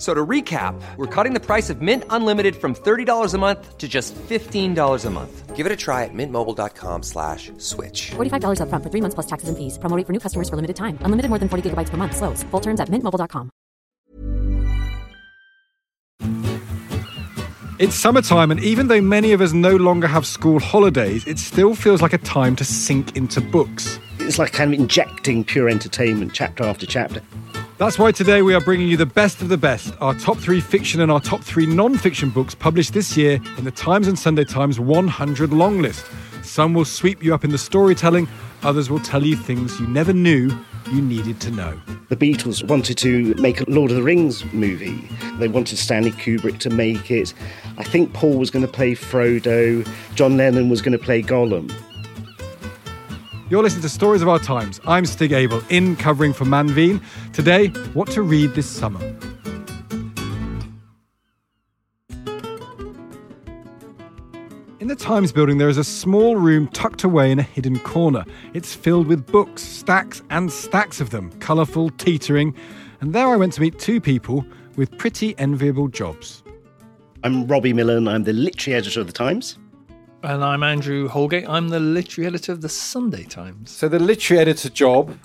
F- So to recap, we're cutting the price of Mint Unlimited from $30 a month to just $15 a month. Give it a try at mintmobile.com slash switch. $45 upfront for three months plus taxes and fees. Promo for new customers for limited time. Unlimited more than 40 gigabytes per month. Slows. Full terms at mintmobile.com. It's summertime, and even though many of us no longer have school holidays, it still feels like a time to sink into books. It's like kind of injecting pure entertainment chapter after chapter. That's why today we are bringing you the best of the best, our top three fiction and our top three non fiction books published this year in the Times and Sunday Times 100 long list. Some will sweep you up in the storytelling, others will tell you things you never knew you needed to know. The Beatles wanted to make a Lord of the Rings movie. They wanted Stanley Kubrick to make it. I think Paul was going to play Frodo. John Lennon was going to play Gollum. You're listening to Stories of Our Times. I'm Stig Abell, in covering for Manveen. Today, what to read this summer. In the Times building, there is a small room tucked away in a hidden corner. It's filled with books, stacks and stacks of them, colourful, teetering. And there I went to meet two people with pretty enviable jobs. I'm Robbie Millen. I'm the literary editor of the Times. And I'm Andrew Holgate. I'm the literary editor of the Sunday Times. So, the literary editor job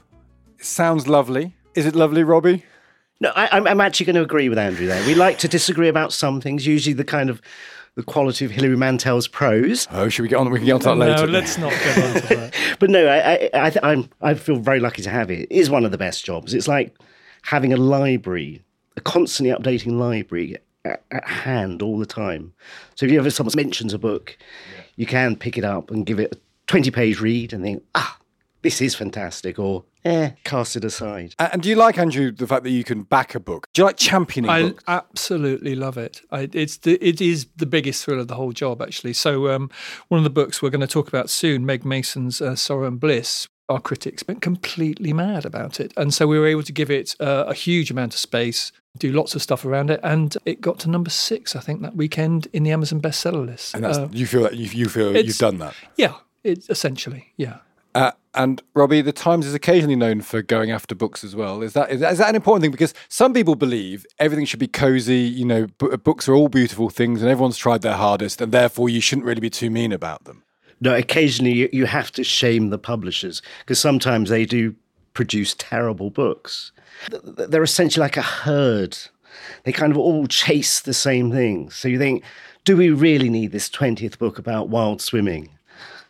sounds lovely. Is it lovely, Robbie? No, I, I'm, I'm actually going to agree with Andrew there. We like to disagree about some things, usually the kind of the quality of Hilary Mantel's prose. Oh, should we get on? We can get on to that no, later. let's not get on to that. But no, I, I, I, I'm, I feel very lucky to have it. It is one of the best jobs. It's like having a library, a constantly updating library at, at hand all the time. So if you ever someone mentions a book, you can pick it up and give it a 20 page read and think, ah, this is fantastic, or eh, cast it aside. And and do you like Andrew the fact that you can back a book? Do you like championing it? I books? absolutely love it. I, it's the, it is the biggest thrill of the whole job, actually. So, um, one of the books we're going to talk about soon, Meg Mason's uh, Sorrow and Bliss. Our critics went completely mad about it, and so we were able to give it uh, a huge amount of space, do lots of stuff around it, and it got to number six, I think, that weekend in the Amazon bestseller list. and that's, Uh, you feel that you, you feel you've done that. yeah, it, essentially, yeah. Uh, and Robbie, the Times is occasionally known for going after books as well. Is that is that, is that an important thing? Because some people believe everything should be cozy. You know, b- books are all beautiful things, and everyone's tried their hardest, and therefore you shouldn't really be too mean about them. No, occasionally you, you have to shame the publishers because sometimes they do produce terrible books. Th- th- They're essentially like a herd. They kind of all chase the same thing. So you think, do we really need this 20th book about wild swimming?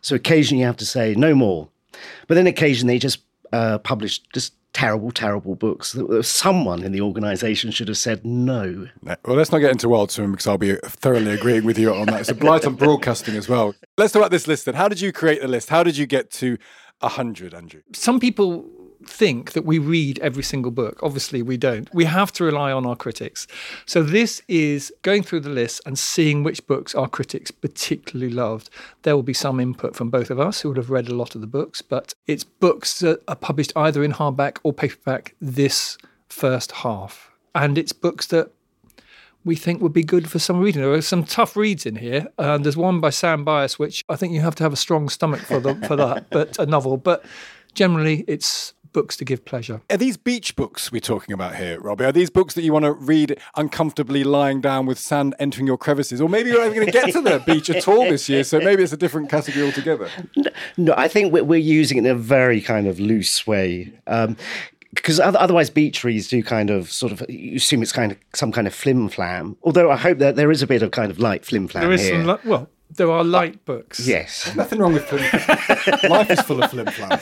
So occasionally you have to say, no more. But then occasionally they just uh, publish just terrible, terrible books. That- that Someone in the organization should have said no. No, Well, let's not get into wild swimming because I'll be thoroughly agreeing with you on that. It's a blight on broadcasting as well. Let's talk about this list then. How did you create the list? How did you get to hundred, Andrew? some people think that we read every single book. Obviously, we don't. We have to rely on our critics. So, this is going through the list and seeing which books our critics particularly loved. There will be some input from both of us who would have read a lot of the books, but it's books that are published either in hardback or paperback this first half. And it's books that we think would be good for some reading. There are some tough reads in here. Uh, there's one by Sam Bias, which I think you have to have a strong stomach for the, for that, but a novel. But generally, it's books to give pleasure. Are these beach books we're talking about here, Robbie? Are these books that you want to read uncomfortably lying down with sand entering your crevices? Or maybe you're not even going to get to the beach at all this year, so maybe it's a different category altogether. No, I think we're, we're using it in a very kind of loose way. Um, because otherwise, beach reads do kind of sort of you assume it's kind of some kind of flim flam. Although I hope that there is a bit of kind of light flim flam There is here. some, li- well, there are light books. yes, Nothing wrong with flim. Life is full of flim flam.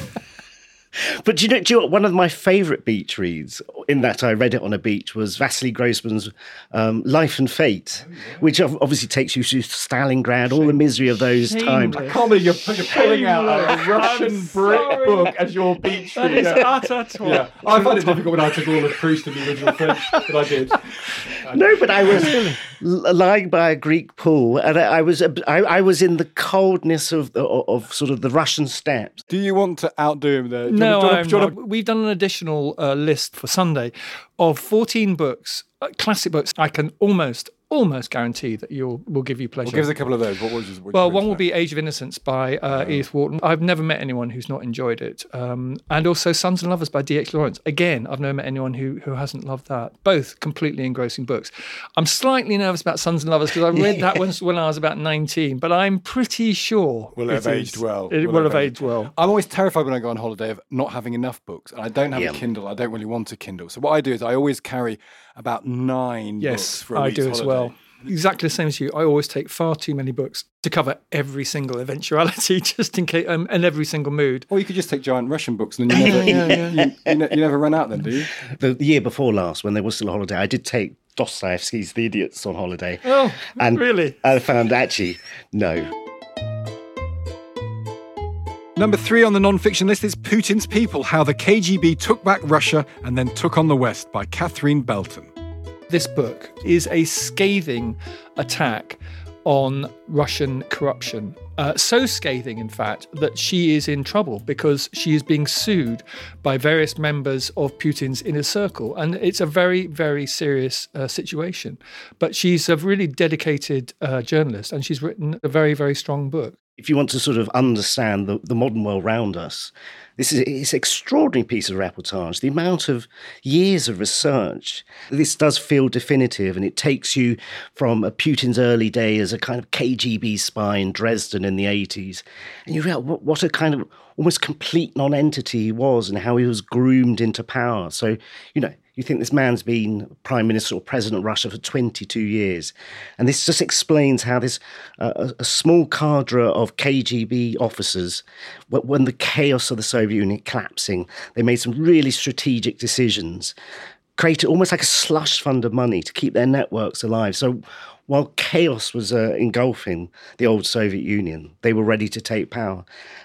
But do you know, do you know what? One of my favourite beach reads, in that I read it on a beach, was Vasily Grossman's um, Life and Fate, which obviously takes you to Stalingrad, all the misery of those times. Shameless. Comedy, you're, you're pulling out a Russian I'm Brit book as your beach That read. is utter twat. Yeah, I find it difficult when I took all of Proust in the original French, but I did. No, but I was lying by a Greek pool, and I, I was I, I was in the coldness of, the, of sort of the Russian steppes. Do you want to outdo him there? No, do I'm wanna- do you wanna- We've done an additional uh, list for Sunday of 14 books, uh, classic books. I can almost, almost guarantee that you'll will give you pleasure. Well, give us a couple of those. What was which Well, one will be Age of Innocence by uh, Edith Wharton. I've never met anyone who's not enjoyed it. Um, and also Sons and Lovers by D.H. Lawrence. Again, I've never met anyone who, who hasn't loved that. Both completely engrossing books. I'm slightly nervous about Sons and Lovers because I read that one when I was about 19, but I'm pretty sure Will it have is- aged well? It will have aged well. I'm always terrified when I go on holiday of not having enough books, and I don't have Yeah. a Kindle. I don't really want a Kindle. So what I do is I always carry about nine books Yes, for a I week's do as holiday. well. Exactly the same as you. I always take far too many books to cover every single eventuality, just in case, um, and every single mood. Or you could just take giant Russian books, and then you never, You, you, ne- you never run out. Then do you? The, the year before last, when there was still a holiday, I did take Dostoevsky's The Idiots on holiday. Oh, and really? I found actually no. Number three on the non-fiction list is Putin's People: How the KGB Took Back Russia and Then Took on the West by Catherine Belton. This book is a scathing attack on Russian corruption. Uh, so scathing, in fact, that she is in trouble because she is being sued by various members of Putin's inner circle. And it's a very, very serious uh, situation. But she's a really dedicated uh, journalist and she's written a very, very strong book. If you want to sort of understand the, the modern world around us, this is it's an extraordinary piece of reportage. The amount of years of research. This does feel definitive, and it takes you from Putin's early day as a kind of KGB spy in Dresden in the 80s, and you realize what a kind of almost complete non-entity he was, and how he was groomed into power. So you know. You think this man's been prime minister or president of Russia for 22 years. And this just explains how this, uh, a, a small cadre of KGB officers, when the chaos of the Soviet Union collapsing, they made some really strategic decisions, created almost like a slush fund of money to keep their networks alive. So while chaos was uh, engulfing the old Soviet Union, they were ready to take power.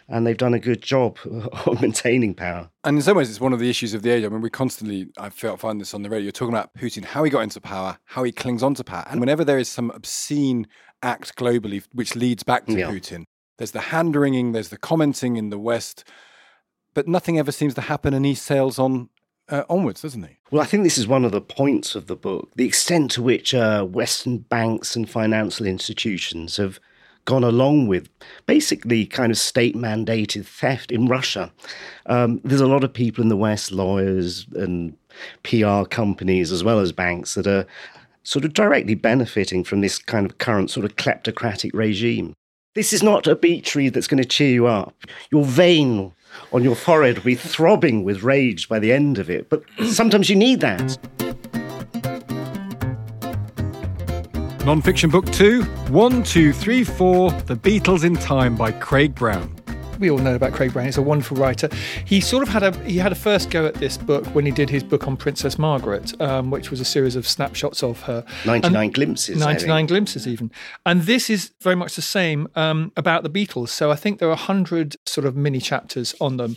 And they've done a good job of maintaining power. And in some ways, it's one of the issues of the age. I mean, we constantly, I feel, find this on the radio. You're talking about Putin, how he got into power, how he clings on to power. And whenever there is some obscene act globally which leads back to Yeah. Putin, there's the hand wringing, there's the commenting in the West, but nothing ever seems to happen, and he sails on uh, onwards, doesn't he? Well, I think this is one of the points of the book the extent to which uh, Western banks and financial institutions have gone along with basically kind of state mandated theft in Russia. Um, there's a lot of people in the West, lawyers and PR companies, as well as banks, that are sort of directly benefiting from this kind of current sort of kleptocratic regime. This is not a beach tree that's going to cheer you up. Your vein on your forehead will be throbbing with rage by the end of it, but sometimes you need that. Non-fiction book two, one, two, three, four, The Beatles in Time by Craig Brown. We all know about Craig Brown. He's a wonderful writer. He sort of had a he had a first go at this book when he did his book on Princess Margaret, um, which was a series of snapshots of her. 99 glimpses. 99 glimpses even and this is very much the same um, about the beatles so i think there are 100 sort of mini chapters on them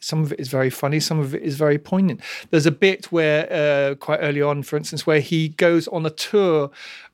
some of it is very funny some of it is very poignant there's a bit where uh, quite early on for instance where he goes on a tour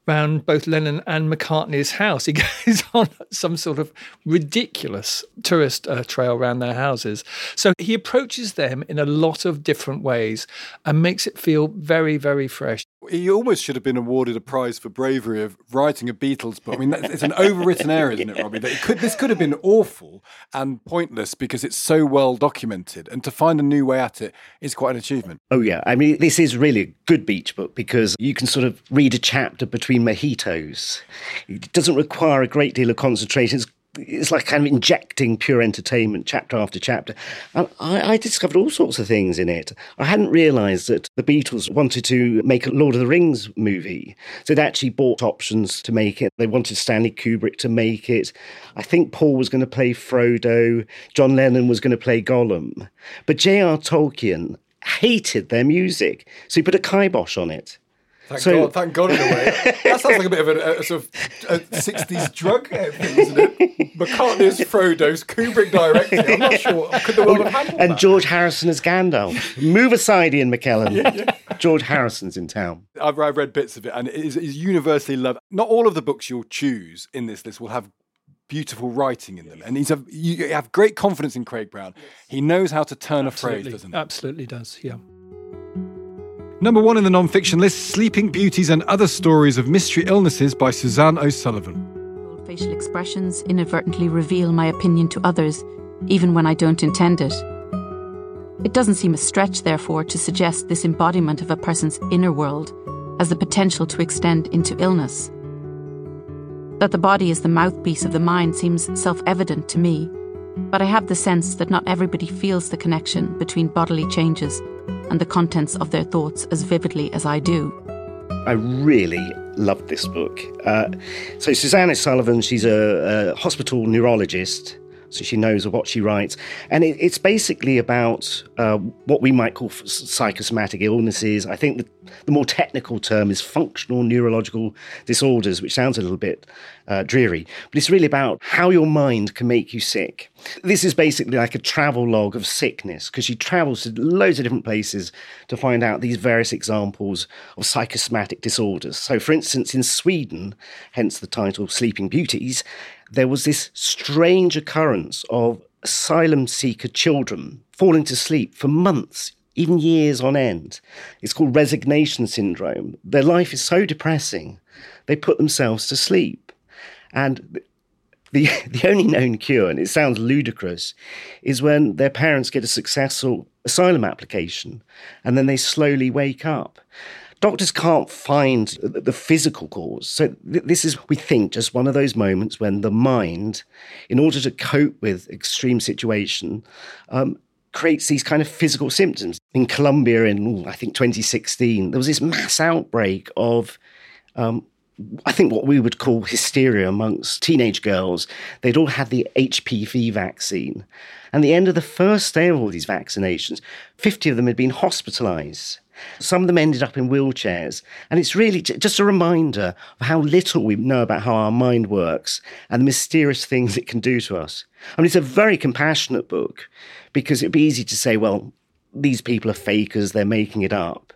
around both lennon and mccartney's house he goes on some sort of ridiculous tourist uh, trail around their houses so he approaches them in a lot of different ways and makes it feel very very fresh He almost should have been awarded a prize for bravery of writing a Beatles book. I mean, it's an overwritten area, isn't it, Robbie? That it could, this could have been awful and pointless because it's so well documented, and to find a new way at it is quite an achievement. Oh, yeah. I mean, this is really a good beach book because you can sort of read a chapter between mojitos. It doesn't require a great deal of concentration. It's it's like kind of injecting pure entertainment chapter after chapter. And I, I, discovered all sorts of things in it. I hadn't realised that the Beatles wanted to make a Lord of the Rings movie. So they'd actually bought options to make it. They wanted Stanley Kubrick to make it. I think Paul was going to play Frodo. John Lennon was going to play Gollum. But J.R. Tolkien hated their music. So he put a kibosh on it. Thank so, God, thank God in a way. that sounds like a bit of a, a sort of a 60s drug uh, thing, isn't it? McCartney's Frodo's, Kubrick directing. I'm not sure. Could the world have handled And that? George Harrison as Gandalf. Move aside, Ian McKellen. yeah, yeah. George Harrison's in town. I've, I've read bits of it, and it is, it is universally loved. Not all of the books you'll choose in this list will have beautiful writing in them. And he's a, you have great confidence in Craig Brown. He knows how to turn Absolutely. a phrase, doesn't he? Absolutely does, yeah. Number one in the non-fiction list, Sleeping Beauties and Other Stories of Mystery Illnesses by Suzanne O'Sullivan. Facial expressions inadvertently reveal my opinion to others, even when I don't intend it. It doesn't seem a stretch, therefore, to suggest this embodiment of a person's inner world has the potential to extend into illness. That the body is the mouthpiece of the mind seems self evident to me, but I have the sense that not everybody feels the connection between bodily changes and the contents of their thoughts as vividly as I do. I really loved this book. Uh, so, Suzanne O'Sullivan, she's a, a, hospital neurologist, so she knows what she writes. And it, it's basically about uh, what we might call psychosomatic illnesses. I think the, the, more technical term is functional neurological disorders, which sounds a little bit uh, dreary, but it's really about how your mind can make you sick. This is basically like a travel log of sickness because she travels to loads of different places to find out these various examples of psychosomatic disorders. So, for instance, in Sweden, hence the title Sleeping Beauties, there was this strange occurrence of asylum seeker children falling to sleep for months, even years on end. It's called resignation syndrome. Their life is so depressing, they put themselves to sleep. And the, the only known cure, and it sounds ludicrous, is when their parents get a successful asylum application and then they slowly wake up. Doctors can't find the physical cause. So, this is, we think, just one of those moments when the mind, in order to cope with extreme situation, um, creates these kind of physical symptoms. In Colombia, in I think 2016, there was this mass outbreak of um, I think what we would call hysteria amongst teenage girls. They'd all had the HPV vaccine. And the end of the first day of all these vaccinations, 50 of them had been hospitalized. Some of them ended up in wheelchairs. And it's really just a reminder of how little we know about how our mind works and the mysterious things it can do to us. I mean, it's a very compassionate book because it'd be easy to say, well, these people are fakers, they're making it up.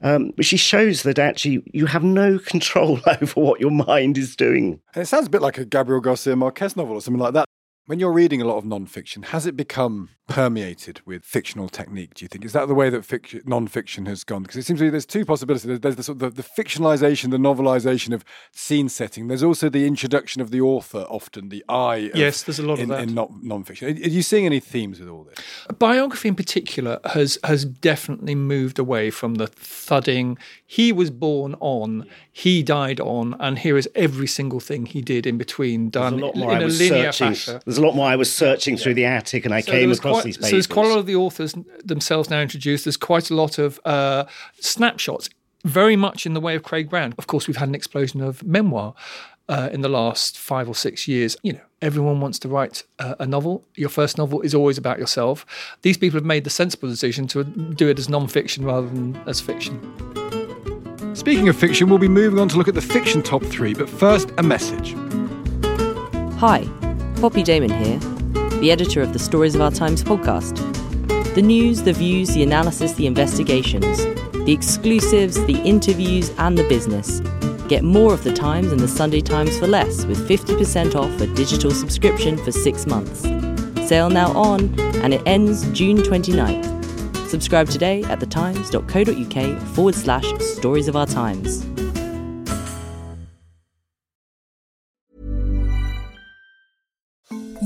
Um, but she shows that actually you have no control over what your mind is doing. And it sounds a bit like a Gabriel Garcia Marquez novel or something like that. When you're reading a lot of non-fiction, has it become permeated with fictional technique? Do you think is that the way that fiction, non-fiction has gone? Because it seems to me there's two possibilities. There's the, sort of the, the fictionalization, the novelization of scene setting. There's also the introduction of the author, often the I. yes, there's a lot in, of that in non-fiction. Are, are you seeing any themes with all this? Biography, in particular, has has definitely moved away from the thudding. He was born on, he died on, and here is every single thing he did in between done a lot more in a linear searching, fashion. There's a lot more. I was searching through the attic, and I So came across quite- these. So there's quite a lot of the authors themselves now introduced. There's quite a lot of uh, snapshots, very much in the way of Craig Brown. Of course, we've had an explosion of memoir. Uh, in the last five or six years, you know, everyone wants to write uh, a novel. Your first novel is always about yourself. These people have made the sensible decision to do it as non-fiction rather than as fiction. Speaking of fiction, we'll be moving on to look at the fiction top three, but first, a message. Hi, Poppy Damon here, the editor of the Stories of Our Times podcast. The news, the views, the analysis, the investigations, the exclusives, the interviews, and the business. Get more of the Times and the Sunday Times for less with 50% off a digital subscription for six months. Sale now on, and it ends June 29th. Subscribe today at thetimes.co.uk forward slash stories of our times.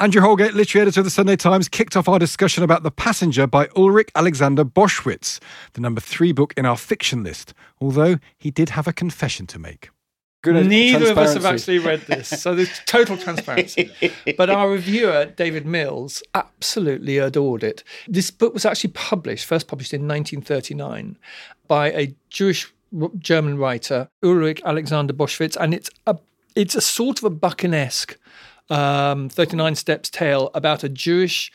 Andrew Holgate, literary editor of the Sunday Times, kicked off our discussion about The Passenger by Ulrich Alexander Boschwitz, the number three book in our fiction list, although he did have a confession to make. Neither of us have actually read this, so there's total transparency. but our reviewer, David Mills, absolutely adored it. This book was actually published, first published in 1939, by a Jewish German writer, Ulrich Alexander Boschwitz, and it's a it's a sort of a Buchanesque um, 39 Steps tale about a Jewish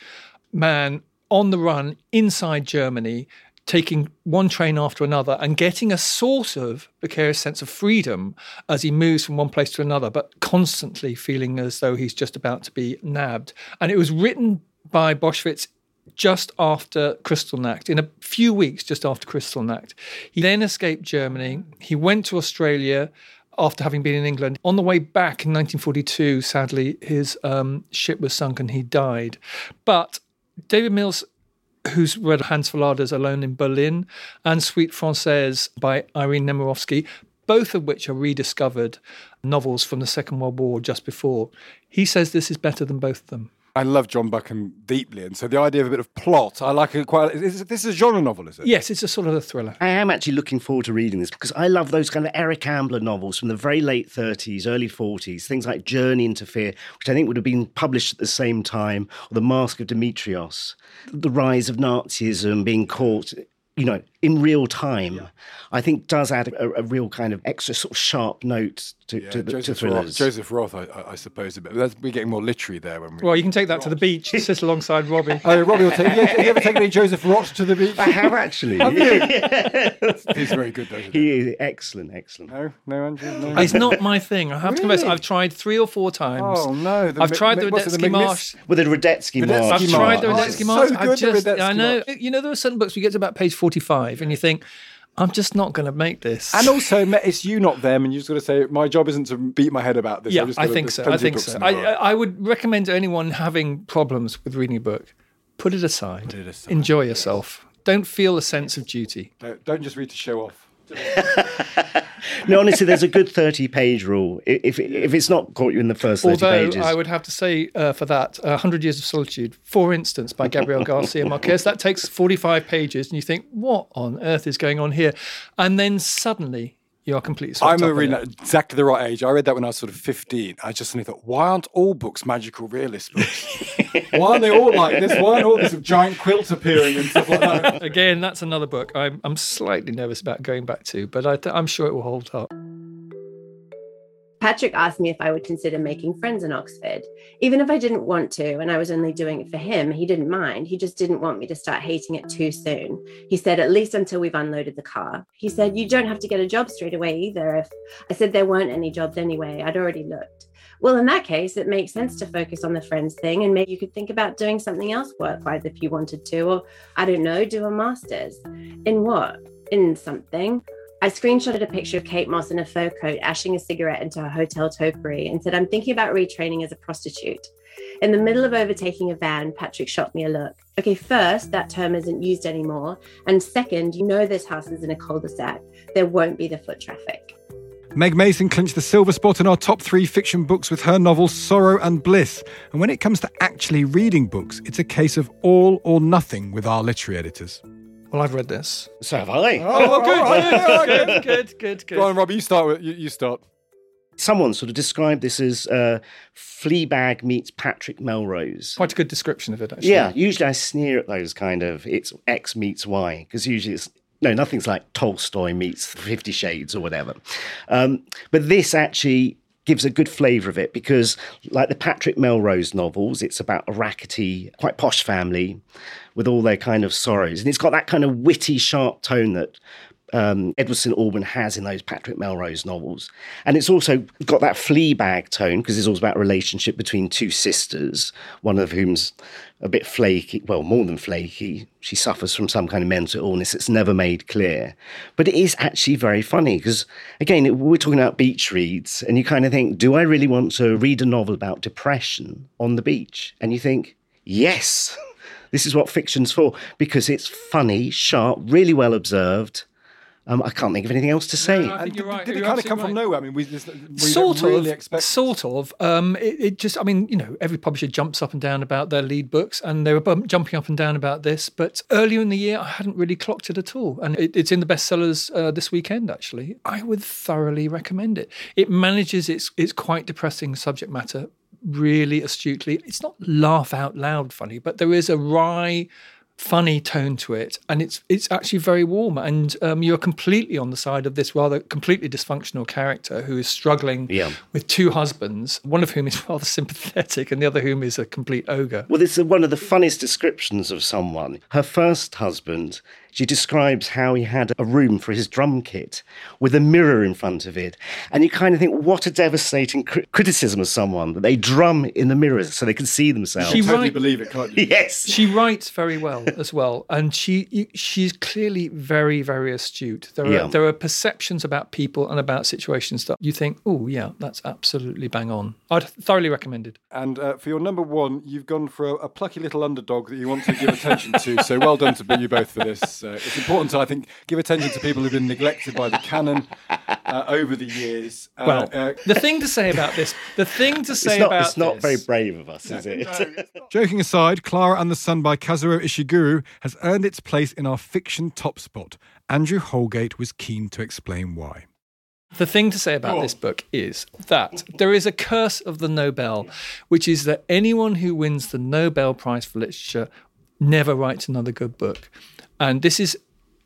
man on the run inside Germany, taking one train after another and getting a sort of precarious sense of freedom as he moves from one place to another, but constantly feeling as though he's just about to be nabbed. And it was written by Boschwitz just after Kristallnacht, in a few weeks just after Kristallnacht. He then escaped Germany. He went to Australia after having been in England. On the way back in 1942, sadly, his um, ship was sunk and he died. But David Mills, who's read Hans Fallada's Alone in Berlin and Suite Francaise by Irene Nemirovsky, both of which are rediscovered novels from the Second World War just before, he says this is better than both of them. I love John Buchan deeply, and so the idea of a bit of plot, I like it quite. Is, this is a genre novel, is it? Yes, it's a sort of a thriller. I am actually looking forward to reading this because I love those kind of Eric Ambler novels from the very late 30s, early 40s, things like Journey into Fear, which I think would have been published at the same time, or The Mask of Demetrios, the rise of Nazism, being caught you know, in real time, yeah. I think does add a, a, real kind of extra sort of sharp note to, yeah, to, the, Joseph to thrillers. Roth, Joseph Roth, I, I suppose, but we're getting more literary there. When we well, you can take that to the beach, sit alongside Robbie. oh, Robbie will take. Have you ever taken any Joseph Roth to the beach? I have actually. have you? He's very good, though. He is excellent, excellent. No, no, Andrew, no. It's not my thing. I have really? to confess, I've tried three or four times. Oh no, the, I've tried the Radetzky March. With the Radetzky March. I've tried the oh, Radetzky March. So I've I know. You know, there are certain books we get to about page forty-five, and you think I'm just not going to make this. And also, it's you, not them, and you're just got to say, my job isn't to beat my head about this. Yeah, I think so. I think so. I, I, would recommend to anyone having problems with reading a book, put it aside. Put it aside. Enjoy yourself. Don't feel a sense of duty. Don't, don't just read to show off. no, honestly, there's a good 30 page rule. If, if it's not caught you in the first 30 Although, pages. I would have to say uh, for that, uh, 100 Years of Solitude, for instance, by Gabriel Garcia Marquez, that takes 45 pages, and you think, what on earth is going on here? And then suddenly you are completely I'm reading at exactly the right age. I read that when I was sort of 15. I just suddenly thought, why aren't all books magical realist books? why aren't they all like this? Why aren't all these giant quilts appearing and stuff like that? Again, that's another book I'm, I'm slightly nervous about going back to, but I th- I'm sure it will hold up. Patrick asked me if I would consider making friends in Oxford. Even if I didn't want to and I was only doing it for him, he didn't mind. He just didn't want me to start hating it too soon. He said, at least until we've unloaded the car. He said, you don't have to get a job straight away either. If I said there weren't any jobs anyway, I'd already looked. Well, in that case, it makes sense to focus on the friends thing, and maybe you could think about doing something else work wise if you wanted to, or I don't know, do a master's. In what? In something. I screenshotted a picture of Kate Moss in a fur coat, ashing a cigarette into a hotel topiary, and said, I'm thinking about retraining as a prostitute. In the middle of overtaking a van, Patrick shot me a look. Okay, first, that term isn't used anymore. And second, you know this house is in a cul de sac. There won't be the foot traffic. Meg Mason clinched the silver spot in our top three fiction books with her novel Sorrow and Bliss. And when it comes to actually reading books, it's a case of all or nothing with our literary editors. Well, I've read this. So have I. Oh, well, good. good, good, good, good. Go on, Robbie. You start. With, you, you start. Someone sort of described this as uh, Fleabag meets Patrick Melrose. Quite a good description of it, actually. Yeah, usually I sneer at those kind of it's X meets Y because usually it's no, nothing's like Tolstoy meets Fifty Shades or whatever. Um, but this actually gives a good flavour of it because, like the Patrick Melrose novels, it's about a rackety, quite posh family with all their kind of sorrows. And it's got that kind of witty, sharp tone that um, Edward St. Aubyn has in those Patrick Melrose novels. And it's also got that Fleabag tone because it's all about relationship between two sisters, one of whom's a bit flaky, well, more than flaky. She suffers from some kind of mental illness. that's never made clear. But it is actually very funny because, again, we're talking about beach reads, and you kind of think, do I really want to read a novel about depression on the beach? And you think, yes, this is what fiction's for because it's funny, sharp, really well observed um, I can't think of anything else to say. No, I think you're right. Did it kind of come absolutely from right. nowhere? I mean, we, just, we sort don't really of, expect. sort of. Um, it, it just, I mean, you know, every publisher jumps up and down about their lead books, and they were bum- jumping up and down about this. But earlier in the year, I hadn't really clocked it at all, and it, it's in the bestsellers uh, this weekend. Actually, I would thoroughly recommend it. It manages its its quite depressing subject matter really astutely. It's not laugh out loud funny, but there is a wry funny tone to it, and it's it's actually very warm. And um, you're completely on the side of this rather completely dysfunctional character who is struggling Yeah. with two husbands, one of whom is rather sympathetic, and the other whom is a complete ogre. Well, this is one of the funniest descriptions of someone. Her first husband, she describes how he had a room for his drum kit with a mirror in front of it. And you kind of think, what a devastating cri- criticism of someone that they drum in the mirrors so they can see themselves. She totally write- believe it, can't you? yes. She writes very well as well, and she she's clearly very very astute. There are Yeah. there are perceptions about people and about situations that you think, oh yeah, that's absolutely bang on. I'd thoroughly recommend it. And uh, for your number one, you've gone for a, a plucky little underdog that you want to give attention to. So well done to you both for this. Uh, it's important to, I think, give attention to people who've been neglected by the canon uh, over the years. Uh, Well, uh, the thing to say about this, the thing to say It's not, about it's not this- very brave of us, is it? Joking aside, Clara and the Sun by Kazuo Ishiguro has earned its place in our fiction top spot. Andrew Holgate was keen to explain why. The thing to say about this book is that there is a curse of the Nobel, which is that anyone who wins the Nobel Prize for Literature never writes another good book. And this is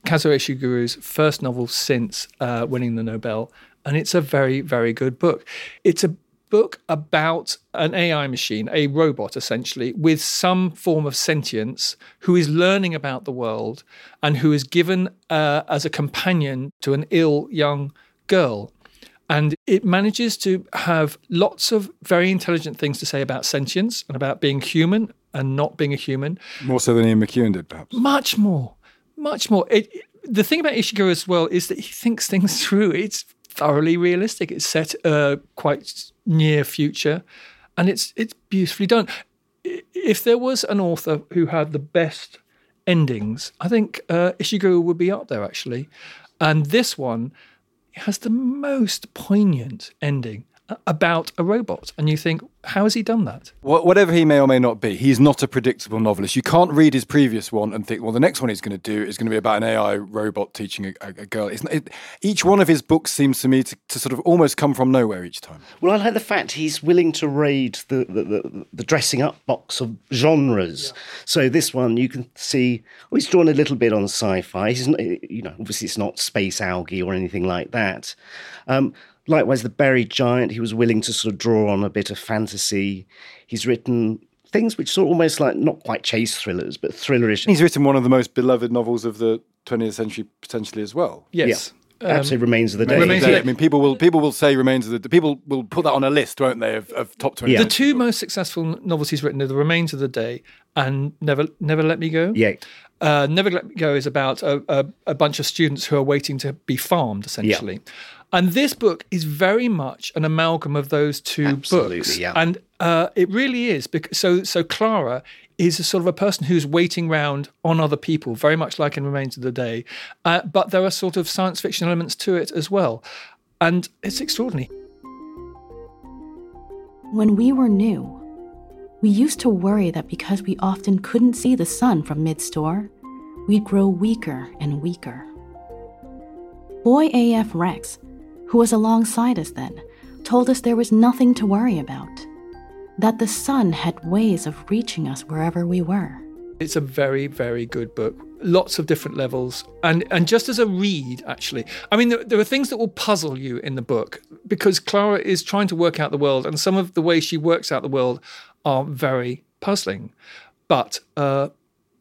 Kazuo Ishiguro's first novel since uh, winning the Nobel. And it's a very, very good book. It's a book about an AI machine, a robot essentially, with some form of sentience, who is learning about the world and who is given uh, as a companion to an ill young girl. And it manages to have lots of very intelligent things to say about sentience and about being human and not being a human. More so than Ian McEwan did, perhaps. Much more, much more. It, the thing about Ishiguro as well is that he thinks things through. It's thoroughly realistic. It's set uh, quite near future, and it's it's beautifully done. If there was an author who had the best endings, I think uh, Ishiguro would be up there actually. And this one has the most poignant ending about a robot, and you think, how has he done that? Whatever he may or may not be, he's not a predictable novelist. You can't read his previous one and think, well, the next one he's going to do is going to be about an AI robot teaching a, a, a girl. It's not, it, each one of his books seems to me to, to sort of almost come from nowhere each time. Well, I like the fact he's willing to raid the, the, the, the dressing up box of genres. So this one, you can see, well, he's drawn a little bit on sci-fi. He's not, you know, obviously it's not space algae or anything like that. Um, likewise, the Buried Giant, he was willing to sort of draw on a bit of fantasy. He's written things which are almost like not quite chase thrillers, but thrillerish. He's written one of the most beloved novels of the 20th century potentially as well. Yes. Yeah. Absolutely remains of the day. Remains of the I mean, people will people will say remains of the people will put that on a list, won't they, of, of top twenty. Yeah. The two most successful n- novels he's written are The Remains of the Day and Never Never Let Me Go. Yeah. Uh, Never Let Me Go is about a, a, a bunch of students who are waiting to be farmed, essentially. And this book is very much an amalgam of those two Absolutely, books. yeah. And uh, it really is. Because, so, so Clara is a sort of a person who's waiting round on other people, very much like in Remains of the Day. Uh, but there are sort of science fiction elements to it as well. And it's extraordinary. When we were new, we used to worry that because we often couldn't see the sun from mid store, we'd grow weaker and weaker. Boy AF Rex, who was alongside us then, told us there was nothing to worry about, that the sun had ways of reaching us wherever we were. It's a very, very good book. Lots of different levels, and and just as a read, actually, I mean, there, there are things that will puzzle you in the book because Clara is trying to work out the world, and some of the ways she works out the world are very puzzling. But uh,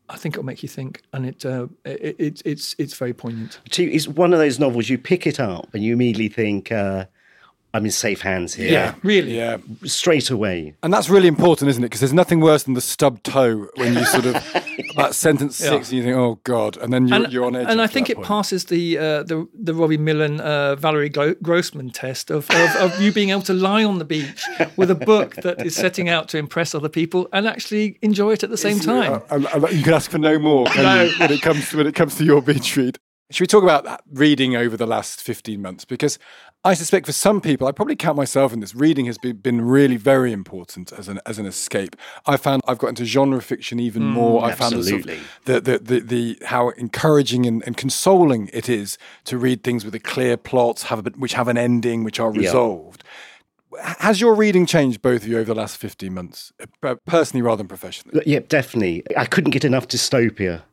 I think it'll make you think, and it, uh, it, it it's it's very poignant. It's one of those novels you pick it up and you immediately think, uh, I'm in safe hands here. Yeah, really. Yeah. Straight away. And that's really important, isn't it? Because there's nothing worse than the stub toe when you sort of about sentence Yeah. six and you think, oh god, and then you're, and, you're on edge. and I think it point. passes the uh, the the Robbie Millen uh, Valerie Gro- Grossman test of, of of you being able to lie on the beach with a book that is setting out to impress other people and actually enjoy it at the same time. Uh, uh, you can ask for no more can No. you, when it comes to, when it comes to your beach read. Should we talk about that reading over the last 15 months? Because I suspect for some people, I probably count myself in this, reading has been, been really very important as an, as an escape. I found I've got into genre fiction even Mm, more. I found the, sort of- absolutely. the, the, the, the, how encouraging and, and consoling it is to read things with a clear plot, have a, bit- which have an ending, which are Yeah. resolved. Has your reading changed, both of you, over the last 15 months, uh, personally rather than professionally? Yeah, definitely. I couldn't get enough dystopia.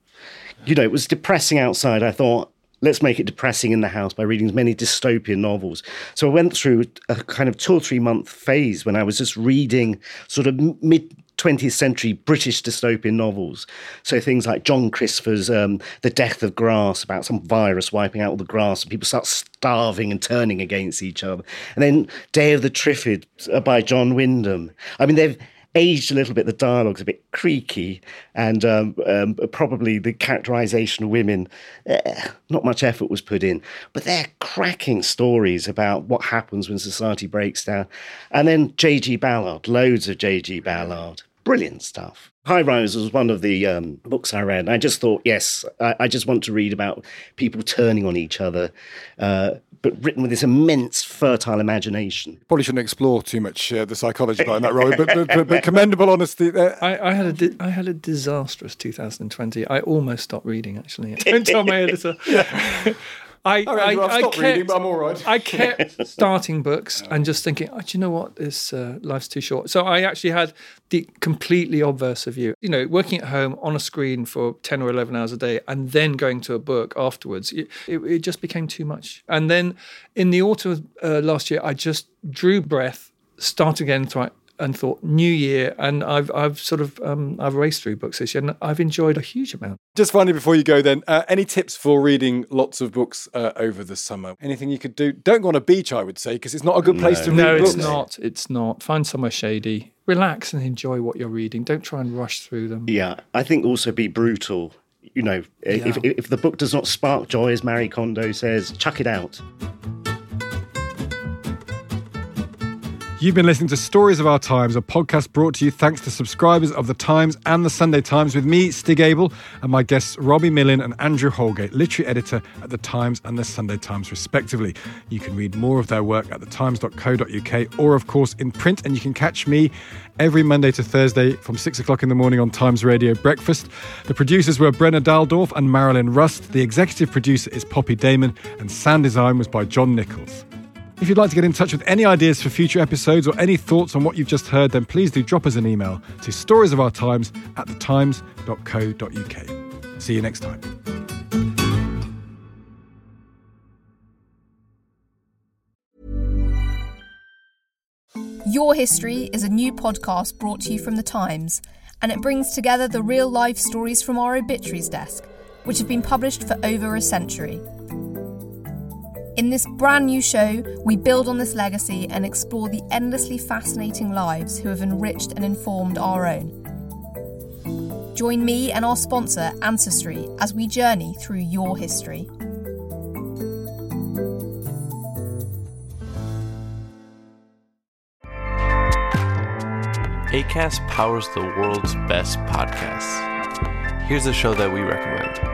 You know, it was depressing outside. I thought, let's make it depressing in the house by reading as many dystopian novels. So I went through a kind of two or three month phase when I was just reading sort of mid 20th century British dystopian novels. So things like John Christopher's um, The Death of Grass, about some virus wiping out all the grass and people start starving and turning against each other. And then Day of the Triffids uh, by John Wyndham. I mean, they've aged a little bit. The dialogue's a bit creaky, and um, um, probably the characterization of women, eh, not much effort was put in. But they're cracking stories about what happens when society breaks down. And then J.G. Ballard, loads of J.G. Ballard. Brilliant stuff. High Rise was one of the um, books I read. I just thought, yes, I, I just want to read about people turning on each other, uh, but written with this immense, fertile imagination. Probably shouldn't explore too much uh, the psychology behind that, Robbie, but, but, but, but commendable honesty there. I, I had a di- I had a disastrous 2020. I almost stopped reading actually. Don't tell my editor. I, All right, I, I kept, reading, but I'm all right. I kept starting books and just thinking, oh, do you know what? This uh, life's too short. So I actually had the completely obverse of you. You know, working at home on a screen for 10 or 11 hours a day and then going to a book afterwards, it, it, it just became too much. And then in the autumn of uh, last year, I just drew breath, start again, thought, and thought new year and I've I've sort of um, I've raced through books this year and I've enjoyed a huge amount. Just finally, before you go, then, uh, any tips for reading lots of books uh, over the summer? Anything you could do? Don't go on a beach, I would say, because it's not a good place to read books. No, it's not. It's not. Find somewhere shady. Relax and enjoy what you're reading. Don't try and rush through them. Yeah, I think also be brutal. You know, if, Yeah. if the book does not spark joy, as Marie Kondo says, chuck it out. You've been listening to Stories of Our Times, a podcast brought to you thanks to subscribers of The Times and The Sunday Times, with me, Stig Abell, and my guests Robbie Millen and Andrew Holgate, literary editor at The Times and The Sunday Times, respectively. You can read more of their work at thetimes.co.uk or, of course, in print, and you can catch me every Monday to Thursday from 6 o'clock in the morning on Times Radio Breakfast. The producers were Brenna Daldorf and Marilyn Rust. The executive producer is Poppy Damon, and sound design was by John Nichols. If you'd like to get in touch with any ideas for future episodes or any thoughts on what you've just heard, then please do drop us an email to storiesofourtimes at thetimes.co.uk. See you next time. Your History is a new podcast brought to you from The Times, and it brings together the real life stories from our obituaries desk, which have been published for over a century. In this brand new show, we build on this legacy and explore the endlessly fascinating lives who have enriched and informed our own. Join me and our sponsor, Ancestry, as we journey through your history. ACAST powers the world's best podcasts. Here's a show that we recommend.